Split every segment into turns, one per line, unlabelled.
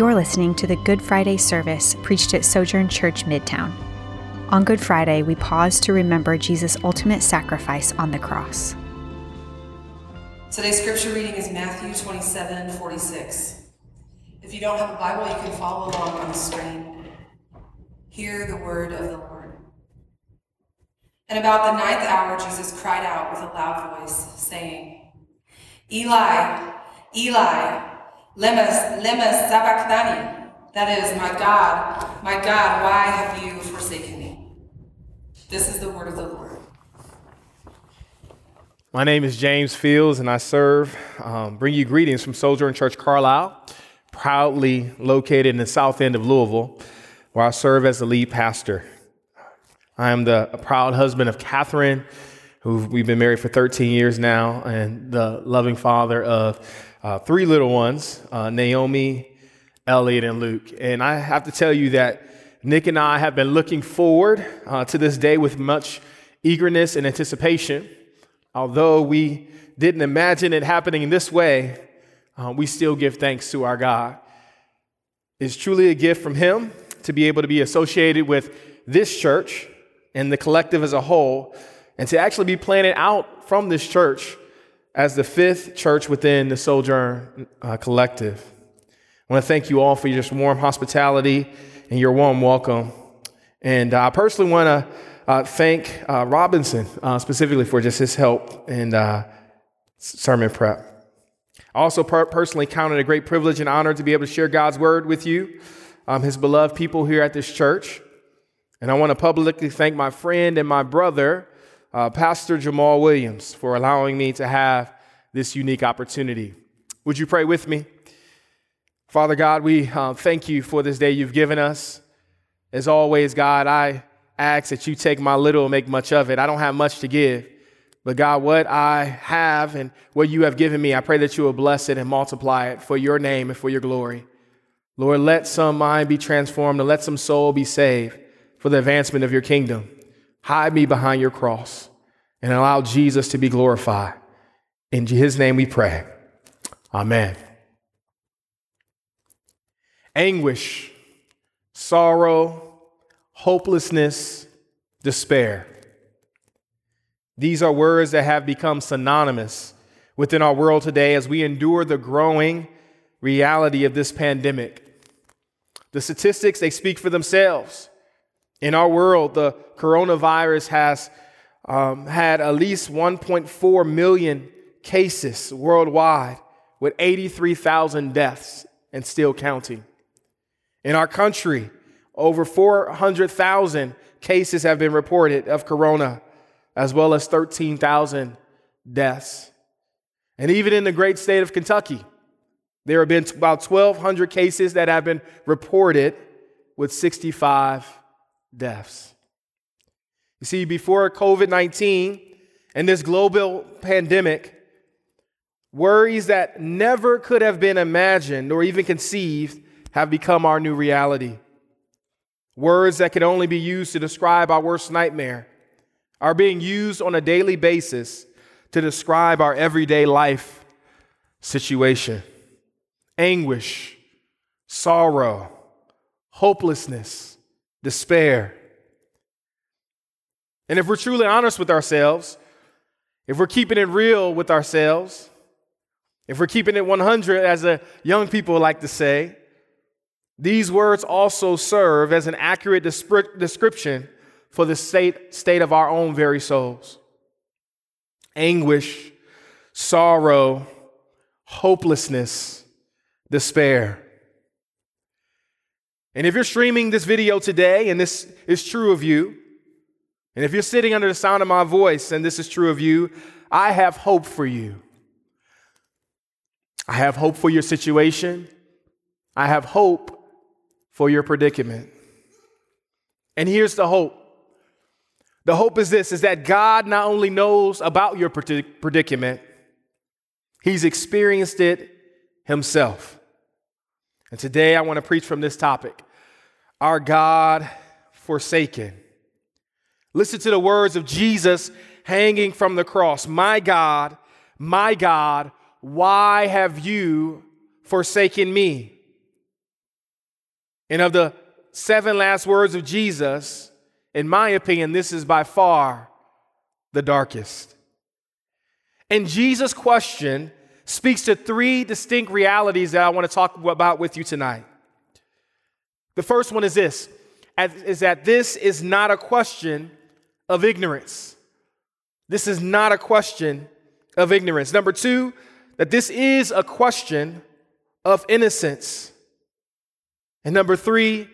You're listening to the Good Friday service preached at Sojourn Church Midtown. On Good Friday, we pause to remember Jesus' ultimate sacrifice on the cross.
Today's scripture reading is Matthew 27 46. If you don't have a Bible, you can follow along on the screen. Hear the word of the Lord. And about the ninth hour, Jesus cried out with a loud voice, saying, Eli, Eli, lema, lema sabachthani. That is, my God, my God, why have you forsaken me? This is the word of the Lord.
My name is James Fields, and I serve, um, bring you greetings from Sojourn Church Carlisle, proudly located in the south end of Louisville, where I serve as the lead pastor. I am the proud husband of Catherine, who we've been married for 13 years now, and the loving father of uh, three little ones uh, Naomi, Elliot, and Luke. And I have to tell you that Nick and I have been looking forward uh, to this day with much eagerness and anticipation. Although we didn't imagine it happening in this way, uh, we still give thanks to our God. It's truly a gift from Him to be able to be associated with this church and the collective as a whole, and to actually be planted out from this church as the fifth church within the Sojourn uh, Collective. I want to thank you all for your just warm hospitality and your warm welcome. And I personally want to uh, thank uh, Robinson uh, specifically for just his help and uh, sermon prep. I also per- personally count it a great privilege and honor to be able to share God's word with you, um, his beloved people here at this church. And I want to publicly thank my friend and my brother, uh, Pastor Jamal Williams, for allowing me to have this unique opportunity. Would you pray with me? Father God, we uh, thank you for this day you've given us. As always, God, I ask that you take my little and make much of it. I don't have much to give. But God, what I have and what you have given me, I pray that you will bless it and multiply it for your name and for your glory. Lord, let some mind be transformed and let some soul be saved for the advancement of your kingdom. Hide me behind your cross and allow Jesus to be glorified. In his name we pray. Amen. Anguish, sorrow, hopelessness, despair. These are words that have become synonymous within our world today as we endure the growing reality of this pandemic. The statistics, they speak for themselves. In our world, the coronavirus has um, had at least 1.4 million cases worldwide, with 83,000 deaths and still counting. In our country, over 400,000 cases have been reported of corona, as well as 13,000 deaths. And even in the great state of Kentucky, there have been about 1,200 cases that have been reported with 65 deaths. You see, before COVID 19 and this global pandemic, worries that never could have been imagined or even conceived have become our new reality. Words that can only be used to describe our worst nightmare are being used on a daily basis to describe our everyday life situation. Anguish, sorrow, hopelessness, despair. And if we're truly honest with ourselves, if we're keeping it real with ourselves, if we're keeping it 100, as the young people like to say, these words also serve as an accurate description for the state, state of our own very souls anguish, sorrow, hopelessness, despair. And if you're streaming this video today and this is true of you, and if you're sitting under the sound of my voice and this is true of you, I have hope for you. I have hope for your situation. I have hope for your predicament. And here's the hope. The hope is this is that God not only knows about your predicament, he's experienced it himself. And today I want to preach from this topic. Our God forsaken. Listen to the words of Jesus hanging from the cross. My God, my God, why have you forsaken me? And of the seven last words of Jesus, in my opinion, this is by far the darkest. And Jesus' question speaks to three distinct realities that I want to talk about with you tonight. The first one is this is that this is not a question of ignorance. This is not a question of ignorance. Number two, that this is a question of innocence. And number three,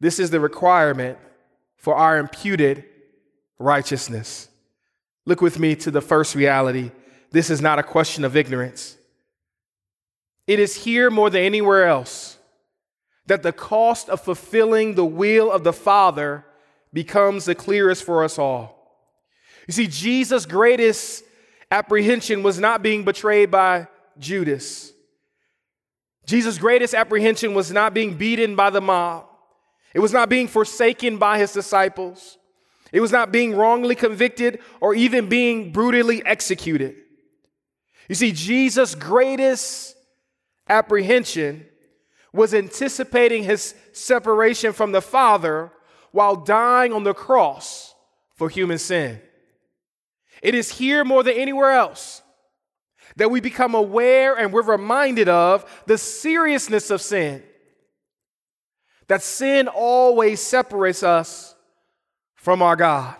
this is the requirement for our imputed righteousness. Look with me to the first reality. This is not a question of ignorance. It is here more than anywhere else that the cost of fulfilling the will of the Father becomes the clearest for us all. You see, Jesus' greatest apprehension was not being betrayed by Judas. Jesus' greatest apprehension was not being beaten by the mob. It was not being forsaken by his disciples. It was not being wrongly convicted or even being brutally executed. You see, Jesus' greatest apprehension was anticipating his separation from the Father while dying on the cross for human sin. It is here more than anywhere else that we become aware and we're reminded of the seriousness of sin. That sin always separates us from our God.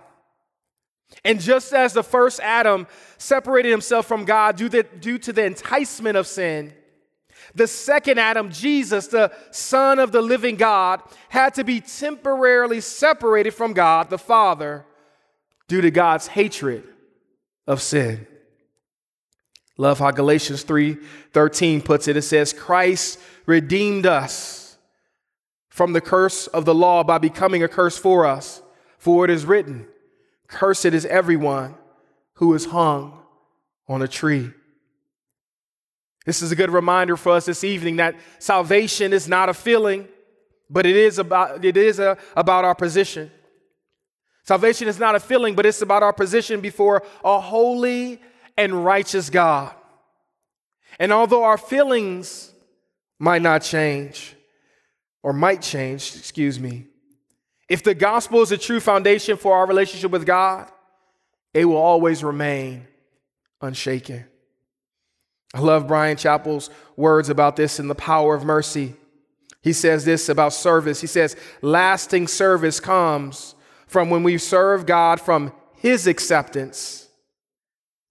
And just as the first Adam separated himself from God due, to the enticement of sin, the second Adam, Jesus, the Son of the living God, had to be temporarily separated from God the Father due to God's hatred of sin. Love how Galatians 3:13 puts it. It says, Christ redeemed us from the curse of the law by becoming a curse for us. For it is written, Cursed is everyone who is hung on a tree. This is a good reminder for us this evening that salvation is not a feeling, but it is about, it is a, about our position. Salvation is not a feeling, but it's about our position before a holy and righteous God. And although our feelings might not change, or might change, excuse me, if the gospel is a true foundation for our relationship with God, it will always remain unshaken. I love Bryan Chapell's words about this in The Power of Mercy. He says this about service. He says, lasting service comes from when we serve God from His acceptance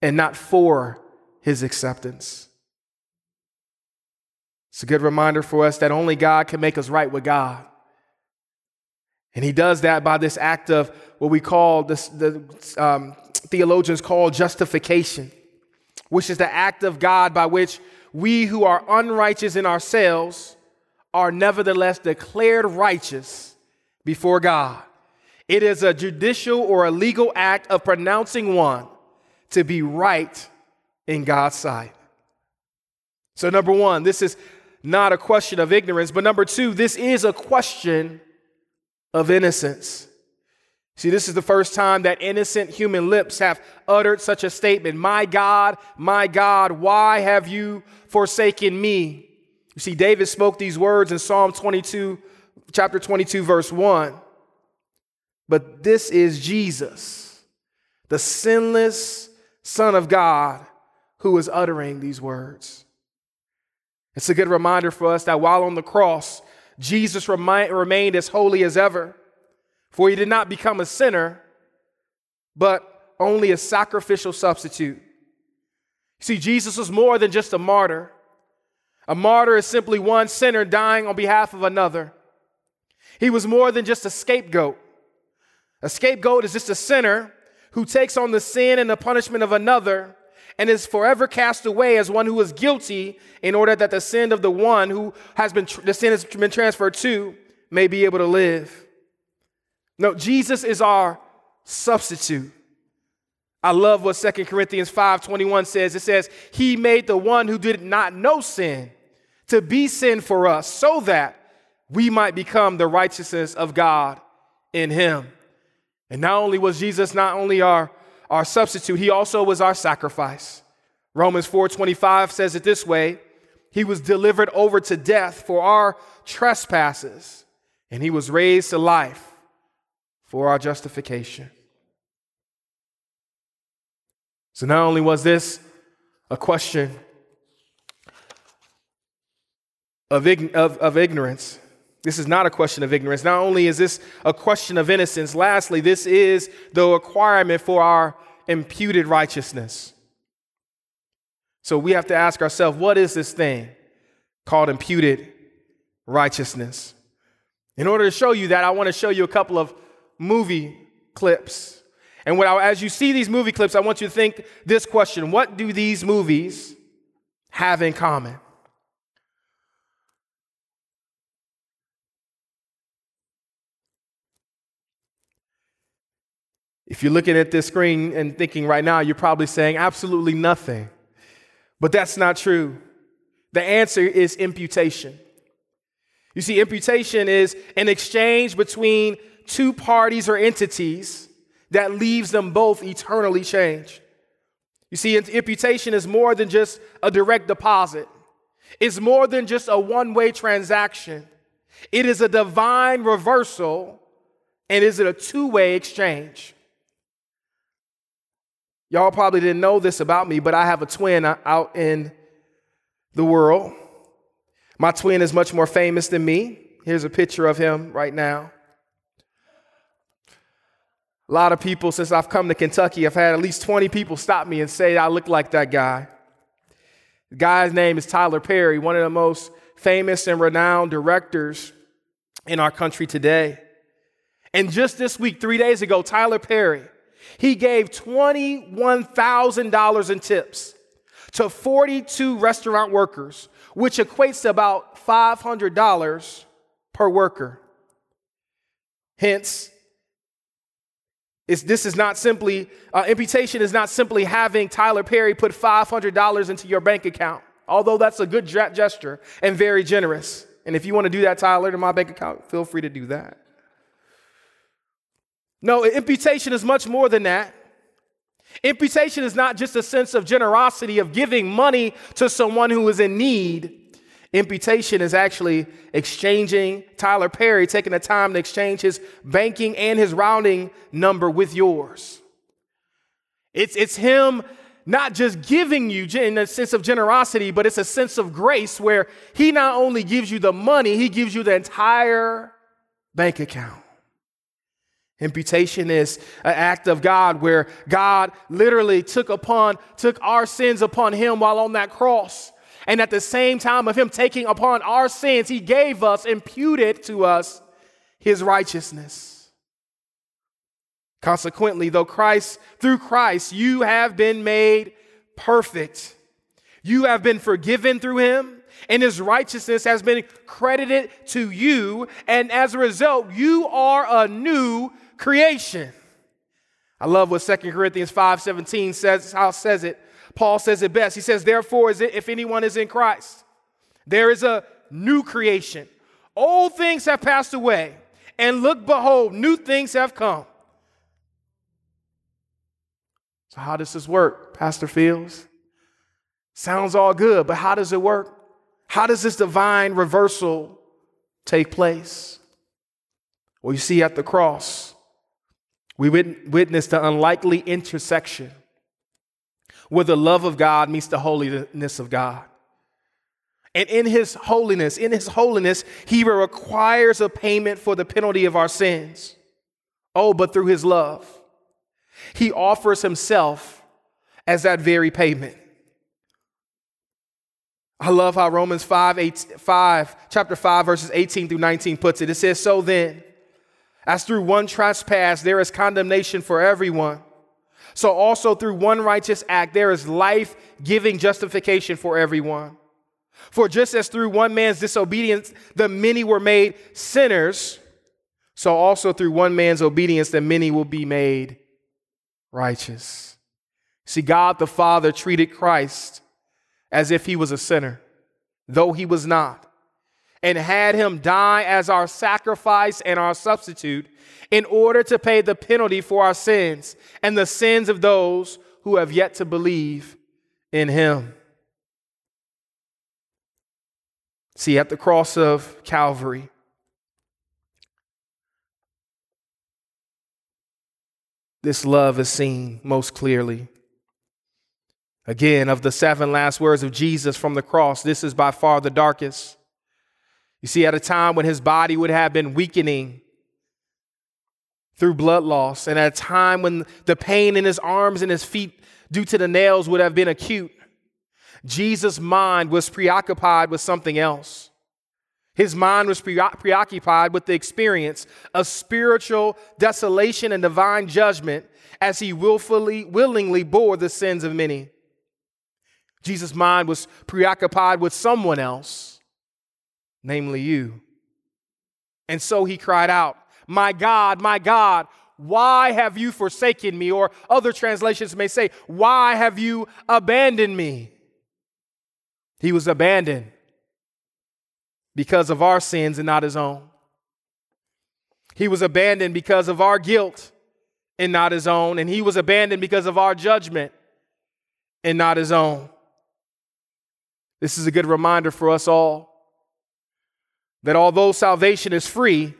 and not for His acceptance. It's a good reminder for us that only God can make us right with God. And He does that by this act of what we call, this, the um, theologians call justification which is the act of God by which we who are unrighteous in ourselves are nevertheless declared righteous before God. It is a judicial or a legal act of pronouncing one to be right in God's sight. So, number one, this is not a question of ignorance, but number two, this is a question of innocence. See, this is the first time that innocent human lips have uttered such a statement My God, my God, why have you forsaken me? You see, David spoke these words in Psalm 22, chapter 22, verse 1. But this is Jesus, the sinless Son of God, who is uttering these words. It's a good reminder for us that while on the cross, Jesus remained as holy as ever. For he did not become a sinner, but only a sacrificial substitute. See, Jesus was more than just a martyr. A martyr is simply one sinner dying on behalf of another. He was more than just a scapegoat. A scapegoat is just a sinner who takes on the sin and the punishment of another and is forever cast away as one who is guilty in order that the sin of the one who has been the sin has been transferred to may be able to live. No, Jesus is our substitute. I love what 2 Corinthians 5:21 says. It says, "He made the one who did not know sin to be sin for us, so that we might become the righteousness of God in him." And not only was Jesus not only our, our substitute, he also was our sacrifice. Romans 4:25 says it this way, he was delivered over to death for our trespasses and he was raised to life for our justification. So not only was this a question of, of, of ignorance, this is not a question of ignorance. Not only is this a question of innocence, lastly, this is the requirement for our imputed righteousness. So we have to ask ourselves what is this thing called imputed righteousness? In order to show you that, I want to show you a couple of movie clips. And I, as you see these movie clips, I want you to think this question What do these movies have in common? If you're looking at this screen and thinking right now, you're probably saying absolutely nothing. But that's not true. The answer is imputation. You see, imputation is an exchange between two parties or entities that leaves them both eternally changed. You see, imputation is more than just a direct deposit, it's more than just a one way transaction. It is a divine reversal and is it a two way exchange? Y'all probably didn't know this about me, but I have a twin out in the world. My twin is much more famous than me. Here's a picture of him right now. A lot of people, since I've come to Kentucky, I've had at least 20 people stop me and say I look like that guy. The guy's name is Tyler Perry, one of the most famous and renowned directors in our country today. And just this week, three days ago, Tyler Perry he gave $21,000 in tips to 42 restaurant workers, which equates to about $500 per worker. Hence, this is not simply, uh, imputation is not simply having Tyler Perry put $500 into your bank account, although that's a good gesture and very generous. And if you want to do that, Tyler, to my bank account, feel free to do that. No, imputation is much more than that. Imputation is not just a sense of generosity, of giving money to someone who is in need. Imputation is actually exchanging Tyler Perry, taking the time to exchange his banking and his rounding number with yours. It's, it's him not just giving you in a sense of generosity, but it's a sense of grace where he not only gives you the money, he gives you the entire bank account. Imputation is an act of God where God literally took upon, took our sins upon him while on that cross. And at the same time of him taking upon our sins, he gave us, imputed to us his righteousness. Consequently, though Christ, through Christ, you have been made perfect. You have been forgiven through him, and his righteousness has been credited to you. And as a result, you are a new creation. I love what 2 Corinthians 5:17 says, how it says it. Paul says it best. He says, Therefore, is it, if anyone is in Christ, there is a new creation. Old things have passed away, and look, behold, new things have come. So, how does this work, Pastor Fields? Sounds all good, but how does it work? How does this divine reversal take place? Well, you see, at the cross, we witness the unlikely intersection where the love of God meets the holiness of God. And in his holiness, in his holiness, he requires a payment for the penalty of our sins. Oh, but through his love, he offers himself as that very payment. I love how Romans 5, 8, 5, chapter 5, verses 18 through 19 puts it. It says, So then, as through one trespass there is condemnation for everyone, so also through one righteous act there is life giving justification for everyone. For just as through one man's disobedience the many were made sinners, so also through one man's obedience the many will be made righteous. See, God the Father treated Christ as if he was a sinner, though he was not and had him die as our sacrifice and our substitute in order to pay the penalty for our sins and the sins of those who have yet to believe in him. See, at the cross of Calvary, this love is seen most clearly. Again, of the seven last words of Jesus from the cross, this is by far the darkest. You see, at a time when his body would have been weakening through blood loss, and at a time when the pain in his arms and his feet due to the nails would have been acute, Jesus' mind was preoccupied with something else. His mind was preoccupied with the experience of spiritual desolation and divine judgment as he willfully, willingly bore the sins of many. Jesus' mind was preoccupied with someone else, namely you. And so he cried out, My God, my God, why have you forsaken me? Or other translations may say, Why have you abandoned me? He was abandoned because of our sins and not his own. He was abandoned because of our guilt and not his own. And he was abandoned because of our judgment and not his own. This is a good reminder for us all that although salvation is free,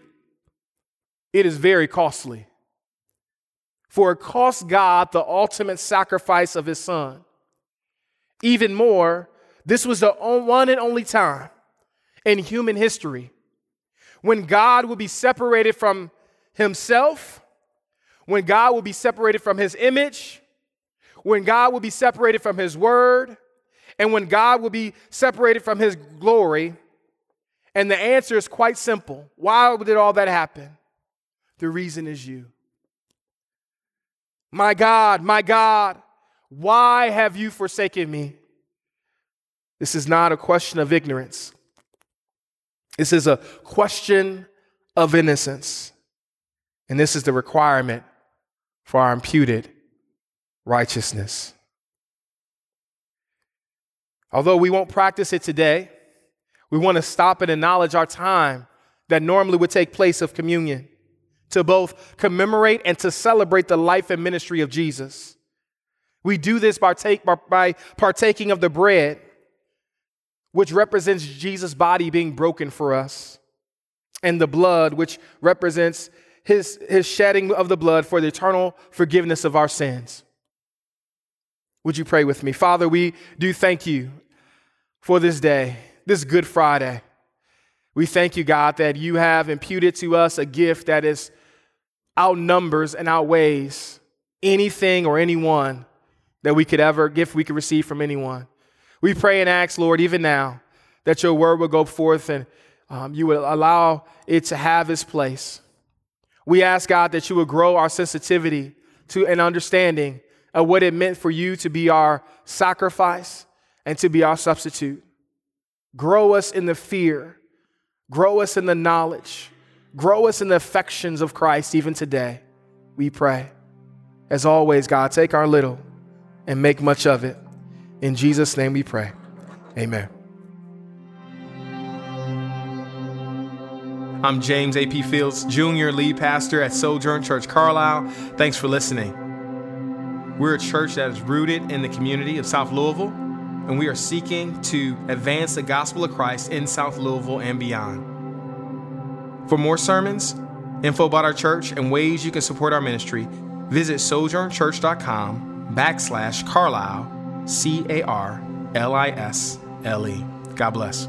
it is very costly. For it cost God the ultimate sacrifice of his son. Even more, this was the one and only time in human history when God would be separated from himself, when God would be separated from his image, when God would be separated from his word, and when God will be separated from his glory? And the answer is quite simple. Why did all that happen? The reason is you. My God, my God, why have you forsaken me? This is not a question of ignorance. This is a question of innocence. And this is the requirement for our imputed righteousness. Although we won't practice it today, we want to stop and acknowledge our time that normally would take place of communion to both commemorate and to celebrate the life and ministry of Jesus. We do this by, take, by partaking of the bread, which represents Jesus' body being broken for us, and the blood, which represents his, his shedding of the blood for the eternal forgiveness of our sins. Would you pray with me? Father, we do thank you for this day, this Good Friday. We thank you, God, that you have imputed to us a gift that is outnumbers and outweighs anything or anyone that we could ever gift we could receive from anyone. We pray and ask, Lord, even now, that your word will go forth and um, you will allow it to have its place. We ask, God, that you would grow our sensitivity to an understanding of what it meant for you to be our sacrifice and to be our substitute. Grow us in the fear, grow us in the knowledge, grow us in the affections of Christ even today. We pray. As always, God, take our little and make much of it. In Jesus' name we pray. Amen. I'm James A.P. Fields, Junior Lead Pastor at Sojourn Church Carlisle. Thanks for listening. We're a church that is rooted in the community of South Louisville and we are seeking to advance the gospel of Christ in South Louisville and beyond. For more sermons, info about our church, and ways you can support our ministry, visit sojournchurch.com backslash Carlisle, C A R L I S L E. God bless.